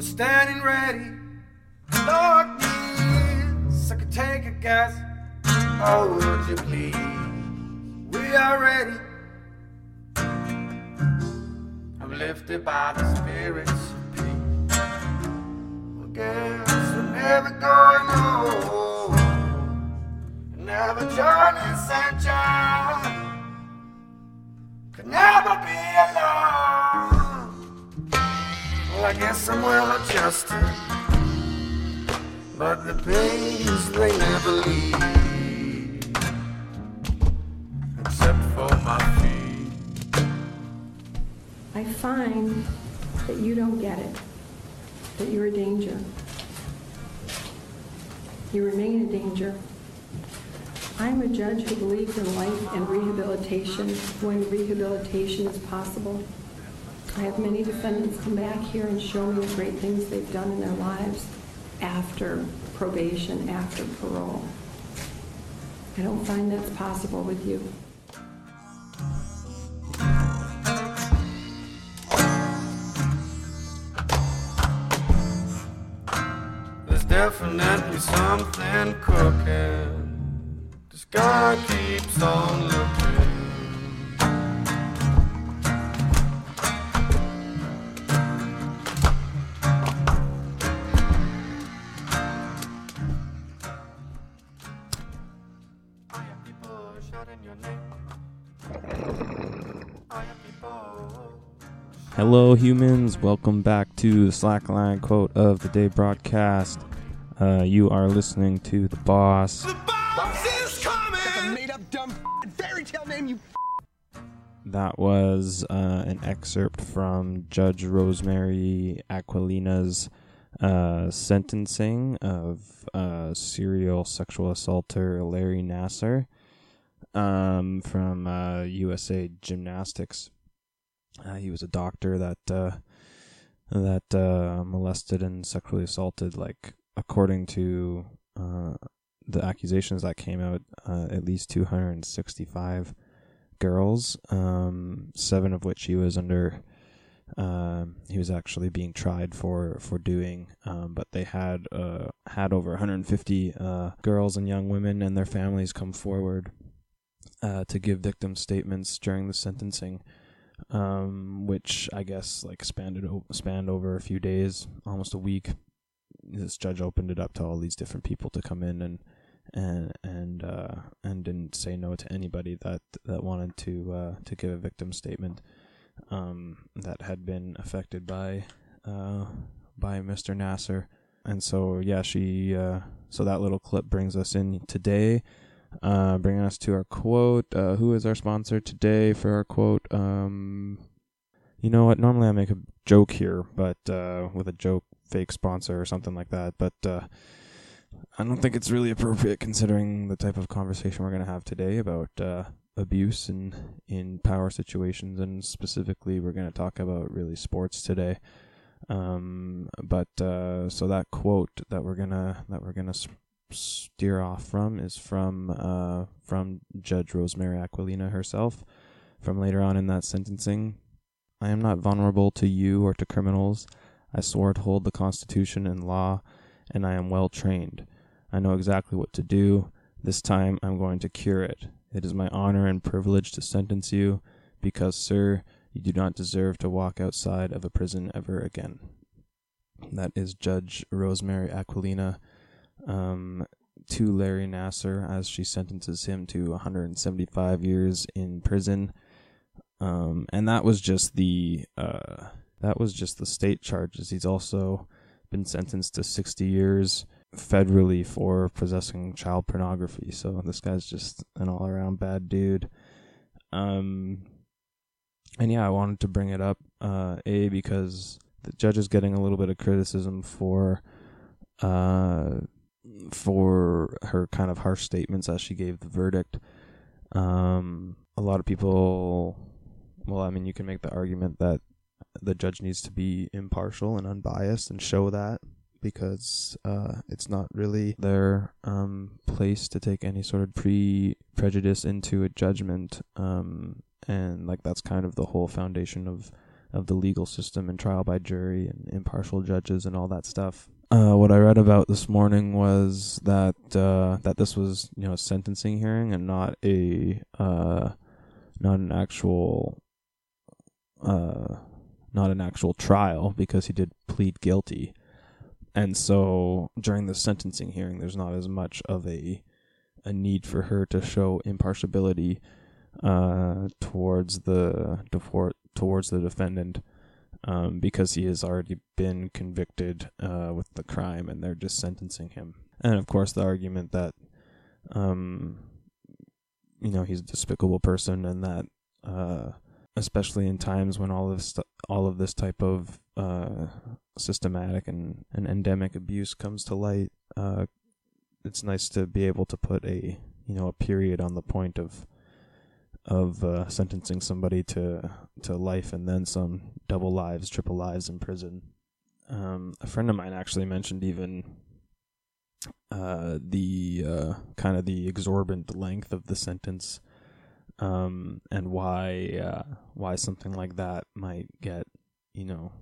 was standing ready. Darkness, I could take a guess. Oh, would you please? We are ready. I'm lifted by the spirits of peace. I guess we're never going home. Never journey sunshine. Could never be alone. Well, I guess I'm well adjusted. But the pains they never leave. Except for my feet. I find that you don't get it, that you're a danger. You remain a danger. I'm a judge who believes in life and rehabilitation when rehabilitation is possible. I have many defendants come back here and show me the great things they've done in their lives after probation, after parole. I don't find that's possible with you. There's definitely something cooking. The sky keeps on looking. Hello, humans. Welcome back to the Slackline quote of the day broadcast. Uh, you are listening to the boss. The boss is coming! made up dumb fairy tale name you That was uh, an excerpt from Judge Rosemarie Aquilina's uh, sentencing of uh, serial sexual assaulter Larry Nassar um, from uh, USA Gymnastics. Uh, he was a doctor that uh, that uh, molested and sexually assaulted, like according to uh, the accusations that came out, uh, at least 265 girls, um, seven of which he was under. Um, he was actually being tried for for doing, um, but they had uh, had over 150 uh, girls and young women and their families come forward to give victim statements during the sentencing, um, which I guess like spanned spanned over a few days, almost a week. This judge opened it up to all these different people to come in and and and uh, and didn't say no to anybody that that wanted to uh, to give a victim statement um, that had been affected by uh, by Mr. Nassar. And so yeah, she uh, so that little clip brings us in today, uh, bringing us to our quote. Uh, who is our sponsor today for our quote? Um, you know what? Normally I make a joke here, but uh, with a joke fake sponsor or something like that. But uh, I don't think it's really appropriate considering the type of conversation we're going to have today about uh, abuse in in power situations, and specifically, we're going to talk about really sports today. Um, but uh, so that quote that we're gonna that we're gonna steer off from is from uh, from Judge Rosemarie Aquilina herself, from later on in that sentencing. I am not vulnerable to you or to criminals. I swore to hold the Constitution and law, and I am well trained. I know exactly what to do. This time I'm going to cure it. It is my honor and privilege to sentence you, because, sir, you do not deserve to walk outside of a prison ever again. That is Judge Rosemarie Aquilina um, to Larry Nassar as she sentences him to 175 years in prison. Um, and that was just the uh, that was just the state charges. He's also been sentenced to 60 years federally for possessing child pornography. So this guy's just an all around bad dude. Um, and yeah, I wanted to bring it up, uh, A, because the judge is getting a little bit of criticism for, uh, for her kind of harsh statements as she gave the verdict. Um, a lot of people, well, I mean, you can make the argument that the judge needs to be impartial and unbiased and show that because uh, it's not really their um, place to take any sort of pre prejudice into a judgment. Um, and like that's kind of the whole foundation of of the legal system and trial by jury and impartial judges and all that stuff. Uh, what I read about this morning was that uh, that this was you know a sentencing hearing and not a uh, not an actual uh, not an actual trial because he did plead guilty. And so during the sentencing hearing, there's not as much of a a need for her to show impartiality uh, towards the towards the defendant um, because he has already been convicted uh, with the crime and they're just sentencing him. And of course, the argument that um, you know he's a despicable person and that uh, especially in times when all of this, all of this type of uh, systematic and, and endemic abuse comes to light, uh, it's nice to be able to put a you know a period on the point of of uh, sentencing somebody to to life and then some double lives, triple lives in prison. Um, a friend of mine actually mentioned even uh, the uh, kind of the exorbitant length of the sentence, um, and why uh, why something like that might get you know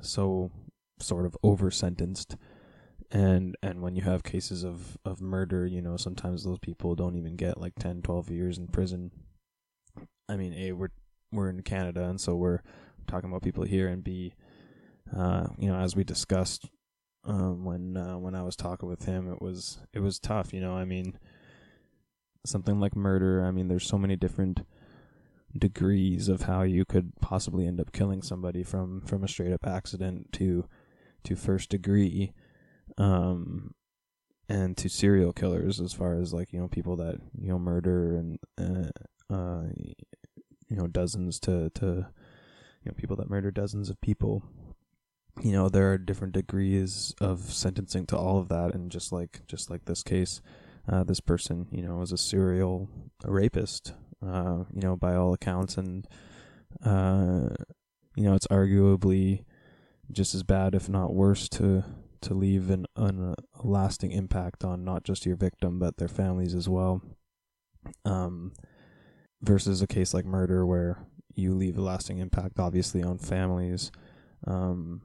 so sort of over sentenced and and when you have cases of of murder you know sometimes those people don't even get like 10 12 years in prison i mean a we're we're in canada and so we're talking about people here and b uh you know as we discussed um when uh, when i was talking with him it was it was tough you know i mean something like murder i mean there's so many different degrees of how you could possibly end up killing somebody from from a straight up accident to to first degree um, and to serial killers as far as like you know people that you know murder and uh, uh, you know dozens to to you know people that murder dozens of people you know there are different degrees of sentencing to all of that and just like just like this case uh, this person you know was a serial rapist uh, you know by all accounts and uh, you know it's arguably just as bad if not worse to to leave an, an, a lasting impact on not just your victim but their families as well. Um, versus a case like murder where you leave a lasting impact, obviously, on families, um,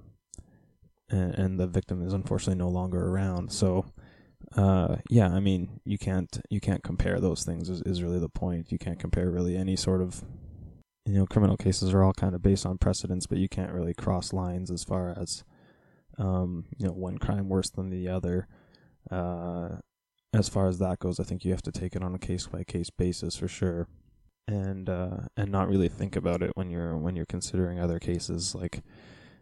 and, and the victim is unfortunately no longer around. So, uh, yeah, I mean, you can't you can't compare those things. Is, is really the point. You can't compare really any sort of you know criminal cases are all kind of based on precedents, but you can't really cross lines as far as um, you know, one crime worse than the other. Uh, as far as that goes, I think you have to take it on a case by case basis for sure, and uh, and not really think about it when you're when you're considering other cases like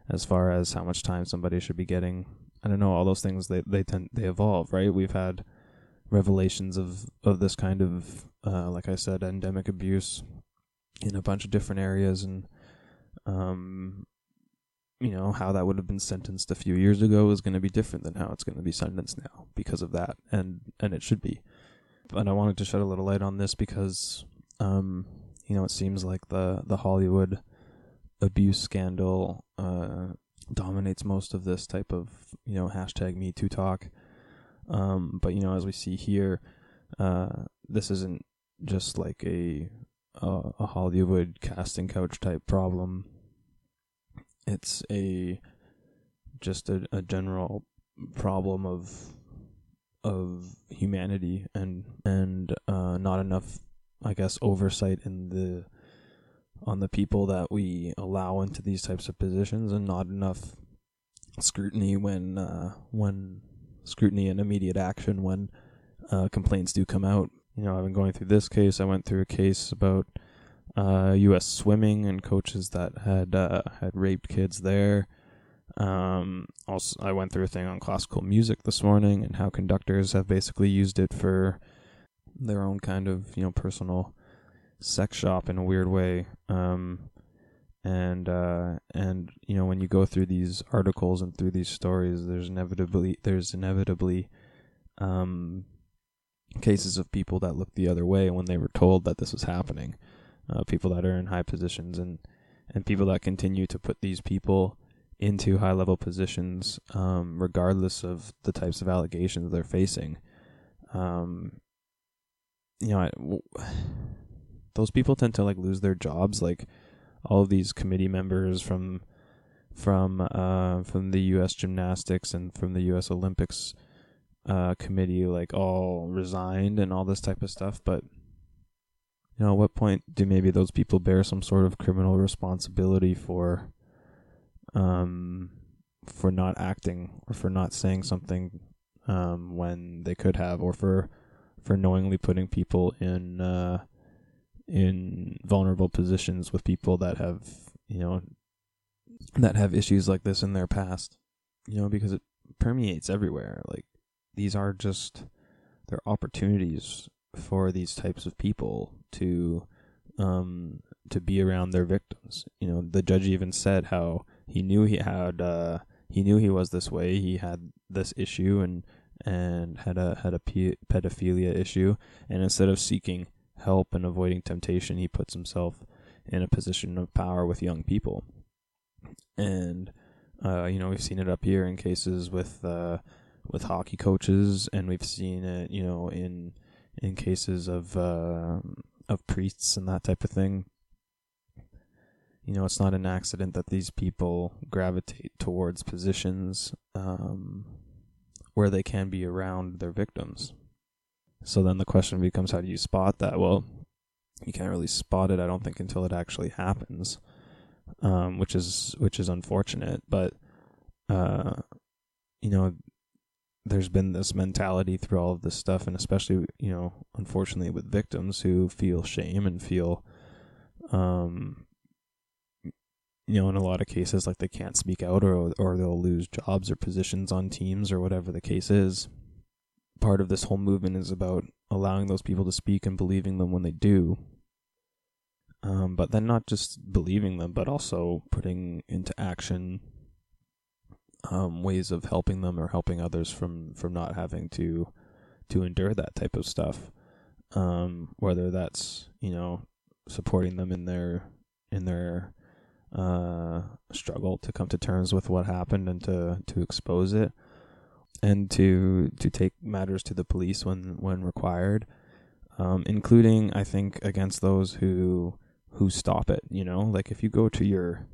as far as how much time somebody should be getting. I don't know all those things they they tend they evolve right. We've had revelations of of this kind of uh, like I said endemic abuse in a bunch of different areas and um you know how that would have been sentenced a few years ago is going to be different than how it's going to be sentenced now because of that and and it should be but i wanted to shed a little light on this because um you know it seems like the the hollywood abuse scandal uh dominates most of this type of you know hashtag me too talk. Um but you know as we see here uh this isn't just like a a, a hollywood casting couch type problem. It's a just a, a general problem of of humanity and and uh, not enough I guess oversight in the on the people that we allow into these types of positions and not enough scrutiny when uh, when scrutiny and immediate action when uh, complaints do come out. You know, I've been going through this case. I went through a case about uh, U.S. swimming and coaches that had uh, had raped kids there. Um, also, I went through a thing on classical music this morning and how conductors have basically used it for their own kind of you know personal sex shop in a weird way. Um, and uh, and you know when you go through these articles and through these stories, there's inevitably there's inevitably um, cases of people that look the other way when they were told that this was happening uh, people that are in high positions, and and people that continue to put these people into high level positions, um, regardless of the types of allegations they're facing. Um, you know, I, w- those people tend to like lose their jobs like all of these committee members from from uh, from the U.S. Gymnastics and from the U.S. Olympics uh, committee, like all resigned and all this type of stuff. But you know, at what point do maybe those people bear some sort of criminal responsibility for um for not acting or for not saying something um when they could have or for for knowingly putting people in uh in vulnerable positions with people that have you know that have issues like this in their past you know because it permeates everywhere. Like these are just they're opportunities for these types of people to um to be around their victims. You know the judge even said how he knew he had uh he knew he was this way he had this issue and and had a had a pe- pedophilia issue. And instead of seeking help and avoiding temptation he puts himself in a position of power with young people. And uh you know we've seen it up here in cases with uh with hockey coaches and we've seen it you know in in cases of uh of priests and that type of thing. You know it's not an accident that these people gravitate towards positions um where they can be around their victims. So then the question becomes how do you spot that? Well you can't really spot it i don't think until it actually happens um which is which is unfortunate. But uh you know there's been this mentality through all of this stuff and especially you know unfortunately with victims who feel shame and feel um you know in a lot of cases like they can't speak out or or they'll lose jobs or positions on teams or whatever the case is part of this whole movement is about allowing those people to speak and believing them when they do um but then not just believing them but also putting into action um, ways of helping them or helping others from from not having to to endure that type of stuff. Um, whether that's you know supporting them in their in their uh, struggle to come to terms with what happened and to to expose it, and to to take matters to the police when when required, um, including I think against those who who stop it. You know, like if you go to your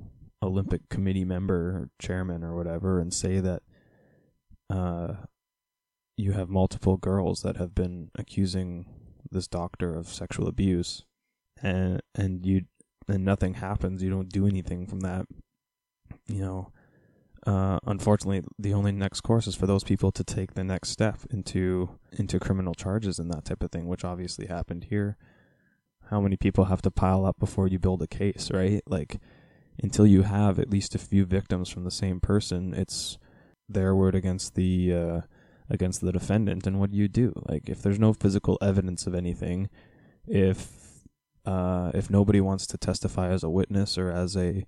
Olympic committee member or chairman or whatever and say that uh, you have multiple girls that have been accusing this doctor of sexual abuse and and you and nothing happens you don't do anything from that you know uh, unfortunately the only next course is for those people to take the next step into into criminal charges and that type of thing which obviously happened here how many people have to pile up before you build a case right like until you have at least a few victims from the same person, it's their word against the uh, against the defendant. And what do you do? Like, if there's no physical evidence of anything, if uh, if nobody wants to testify as a witness or as a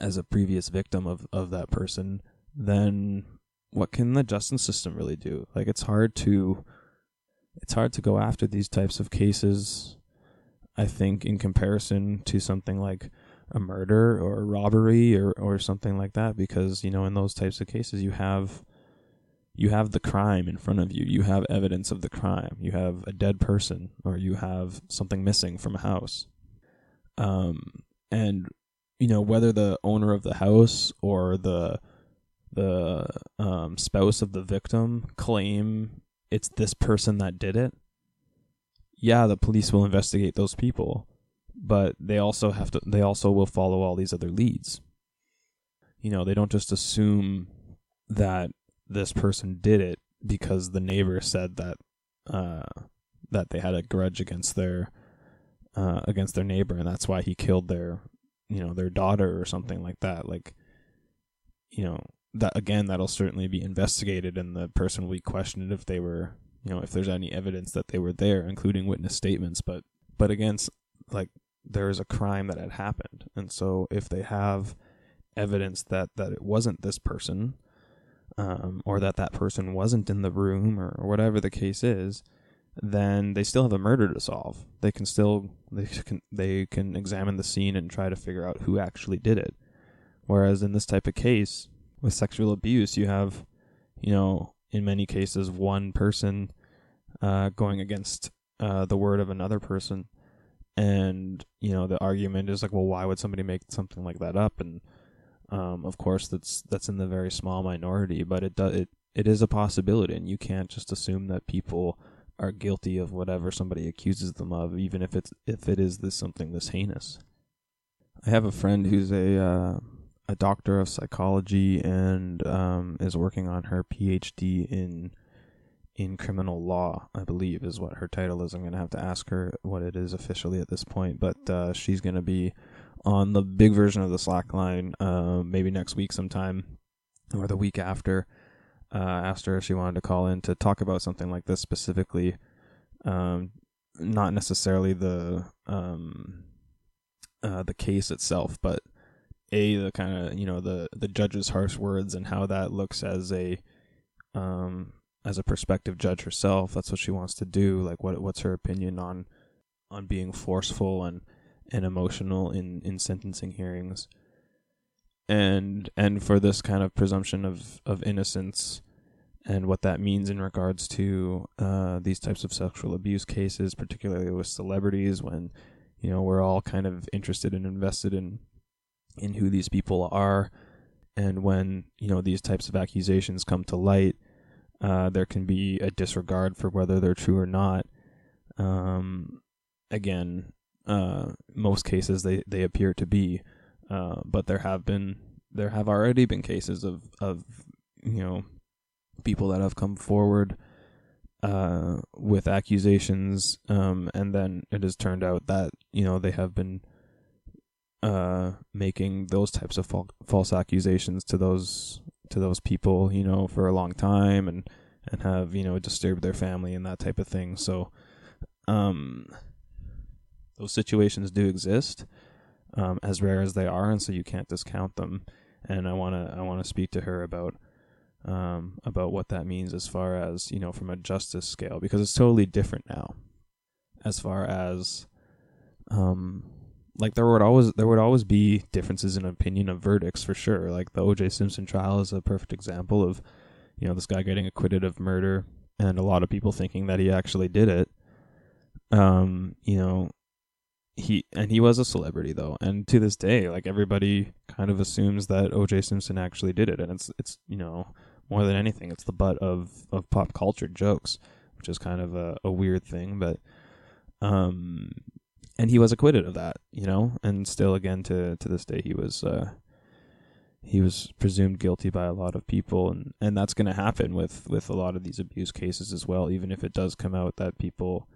as a previous victim of of that person, then what can the justice system really do? Like, it's hard to it's hard to go after these types of cases. I think in comparison to something like a murder or a robbery or or something like that because you know in those types of cases you have you have the crime in front of you. You have evidence of the crime. You have a dead person or you have something missing from a house. Um and you know whether the owner of the house or the the um, spouse of the victim claim it's this person that did it yeah the police will investigate those people but they also have to they also will follow all these other leads. You know they don't just assume that this person did it because the neighbor said that uh that they had a grudge against their uh against their neighbor and that's why he killed their you know their daughter or something like that like you know that again that'll certainly be investigated and the person will be questioned if they were you know if there's any evidence that they were there including witness statements but but again like there is a crime that had happened. And so if they have evidence that, that it wasn't this person, um, or that that person wasn't in the room or, or whatever the case is, then they still have a murder to solve. They can still they can they can examine the scene and try to figure out who actually did it. Whereas in this type of case with sexual abuse, you have, you know, in many cases, one person uh, going against uh, the word of another person, and you know the argument is like, well, why would somebody make something like that up? And um, of course, that's that's in the very small minority, but it does it it is a possibility, and you can't just assume that people are guilty of whatever somebody accuses them of, even if it's if it is this something this heinous. I have a friend who's a uh, a doctor of psychology and um, is working on her PhD in in criminal law. I believe is what her title is. I'm going to have to ask her what it is officially at this point, but uh, she's going to be on the big version of the Slackline uh, maybe next week sometime or the week after. Uh, asked her if she wanted to call in to talk about something like this specifically, um, not necessarily the um, uh, the case itself, but a the kind of you know the the judge's harsh words and how that looks as a um, as a prospective judge herself. That's what she wants to do. Like what what's her opinion on on being forceful and and emotional in in sentencing hearings and and for this kind of presumption of of innocence and what that means in regards to uh, these types of sexual abuse cases, particularly with celebrities, when you know we're all kind of interested and invested in in who these people are, and when you know these types of accusations come to light, uh, there can be a disregard for whether they're true or not. Um, again, uh, most cases they, they appear to be, uh, but there have been there have already been cases of of you know people that have come forward uh, with accusations, um, and then it has turned out that you know they have been uh, making those types of fal- false accusations to those to those people, you know, for a long time, and and have you know disturbed their family and that type of thing. So, um, those situations do exist, um, as rare as they are, and so you can't discount them. And I wanna I wanna speak to her about um, about what that means as far as you know from a justice scale because it's totally different now as far as um like there would always there would always be differences in opinion of verdicts for sure like the OJ Simpson trial is a perfect example of you know this guy getting acquitted of murder and a lot of people thinking that he actually did it um you know he and he was a celebrity though. And to this day like everybody kind of assumes that OJ Simpson actually did it. And it's it's you know more than anything it's the butt of of pop culture jokes which is kind of a, a weird thing. But um and he was acquitted of that you know? And still again to to this day he was uh he was presumed guilty by a lot of people. And and that's going to happen with with a lot of these abuse cases as well even if it does come out that people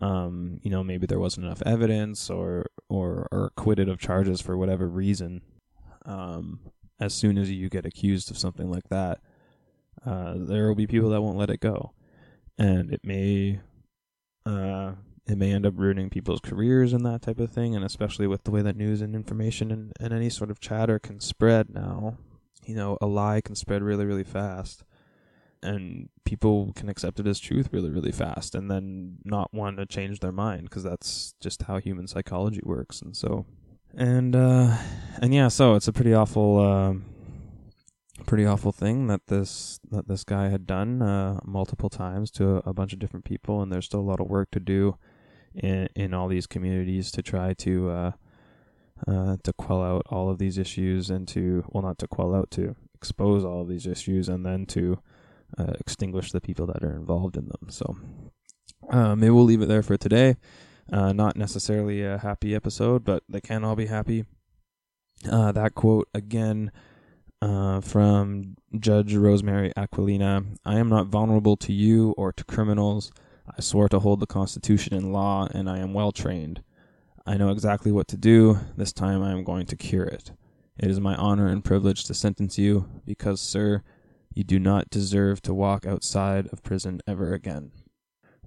um you know maybe there wasn't enough evidence or or or acquitted of charges for whatever reason. Um as soon as you get accused of something like that uh, there will be people that won't let it go, and it may uh, it may end up ruining people's careers and that type of thing. And especially with the way that news and information and, and any sort of chatter can spread now, you know, a lie can spread really really fast, and people can accept it as truth really really fast, and then not want to change their mind because that's just how human psychology works. And so, and uh, and yeah, so it's a pretty awful. Uh, pretty awful thing that this that this guy had done uh, multiple times to a, a, bunch of different people, and there's still a lot of work to do in in all these communities to try to uh, uh, to quell out all of these issues and to well not to quell out to expose all of these issues and then to uh, extinguish the people that are involved in them. So uh, maybe we'll leave it there for today. Uh, not necessarily a happy episode, but they can all be happy. Uh, that quote again uh, from Judge Rosemarie Aquilina I am not vulnerable to you or to criminals. I swore to hold the Constitution and law, and I am well trained. I know exactly what to do. This time I am going to cure it. It is my honor and privilege to sentence you, because, sir, you do not deserve to walk outside of prison ever again.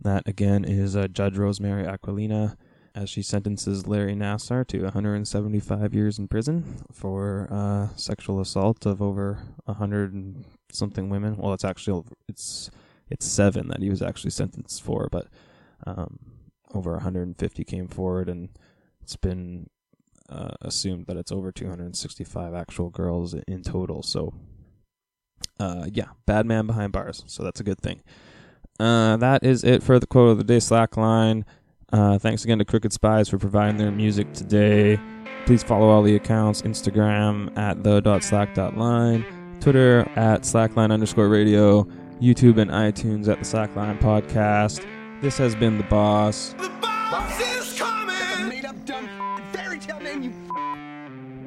That again is uh, Judge Rosemarie Aquilina as she sentences Larry Nassar to 175 years in prison for uh, sexual assault of over 100 and something women. Well, it's actually it's it's seven that he was actually sentenced for, but um, over 150 came forward, and it's been uh, assumed that it's over 265 actual girls in total. So, uh, yeah, bad man behind bars. So that's a good thing. Uh, that is it for the quote of the day slackline. Uh, thanks again to Crooked Spies for providing their music today. Please follow all the accounts Instagram at the.slack.line, Twitter at slackline underscore radio, YouTube and iTunes at the Slackline podcast. This has been The Boss. The boss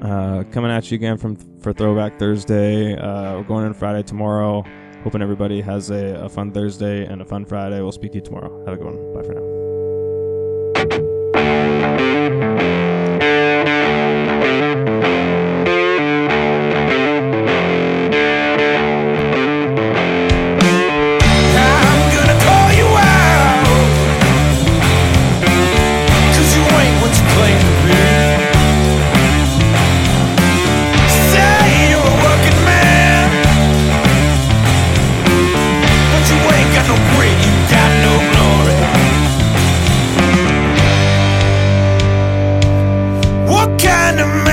Uh, coming at you again from for Throwback Thursday. Uh, we're going in Friday tomorrow. Hoping everybody has a, a fun Thursday and a fun Friday. We'll speak to you tomorrow. Have a good one. Bye for now. enemy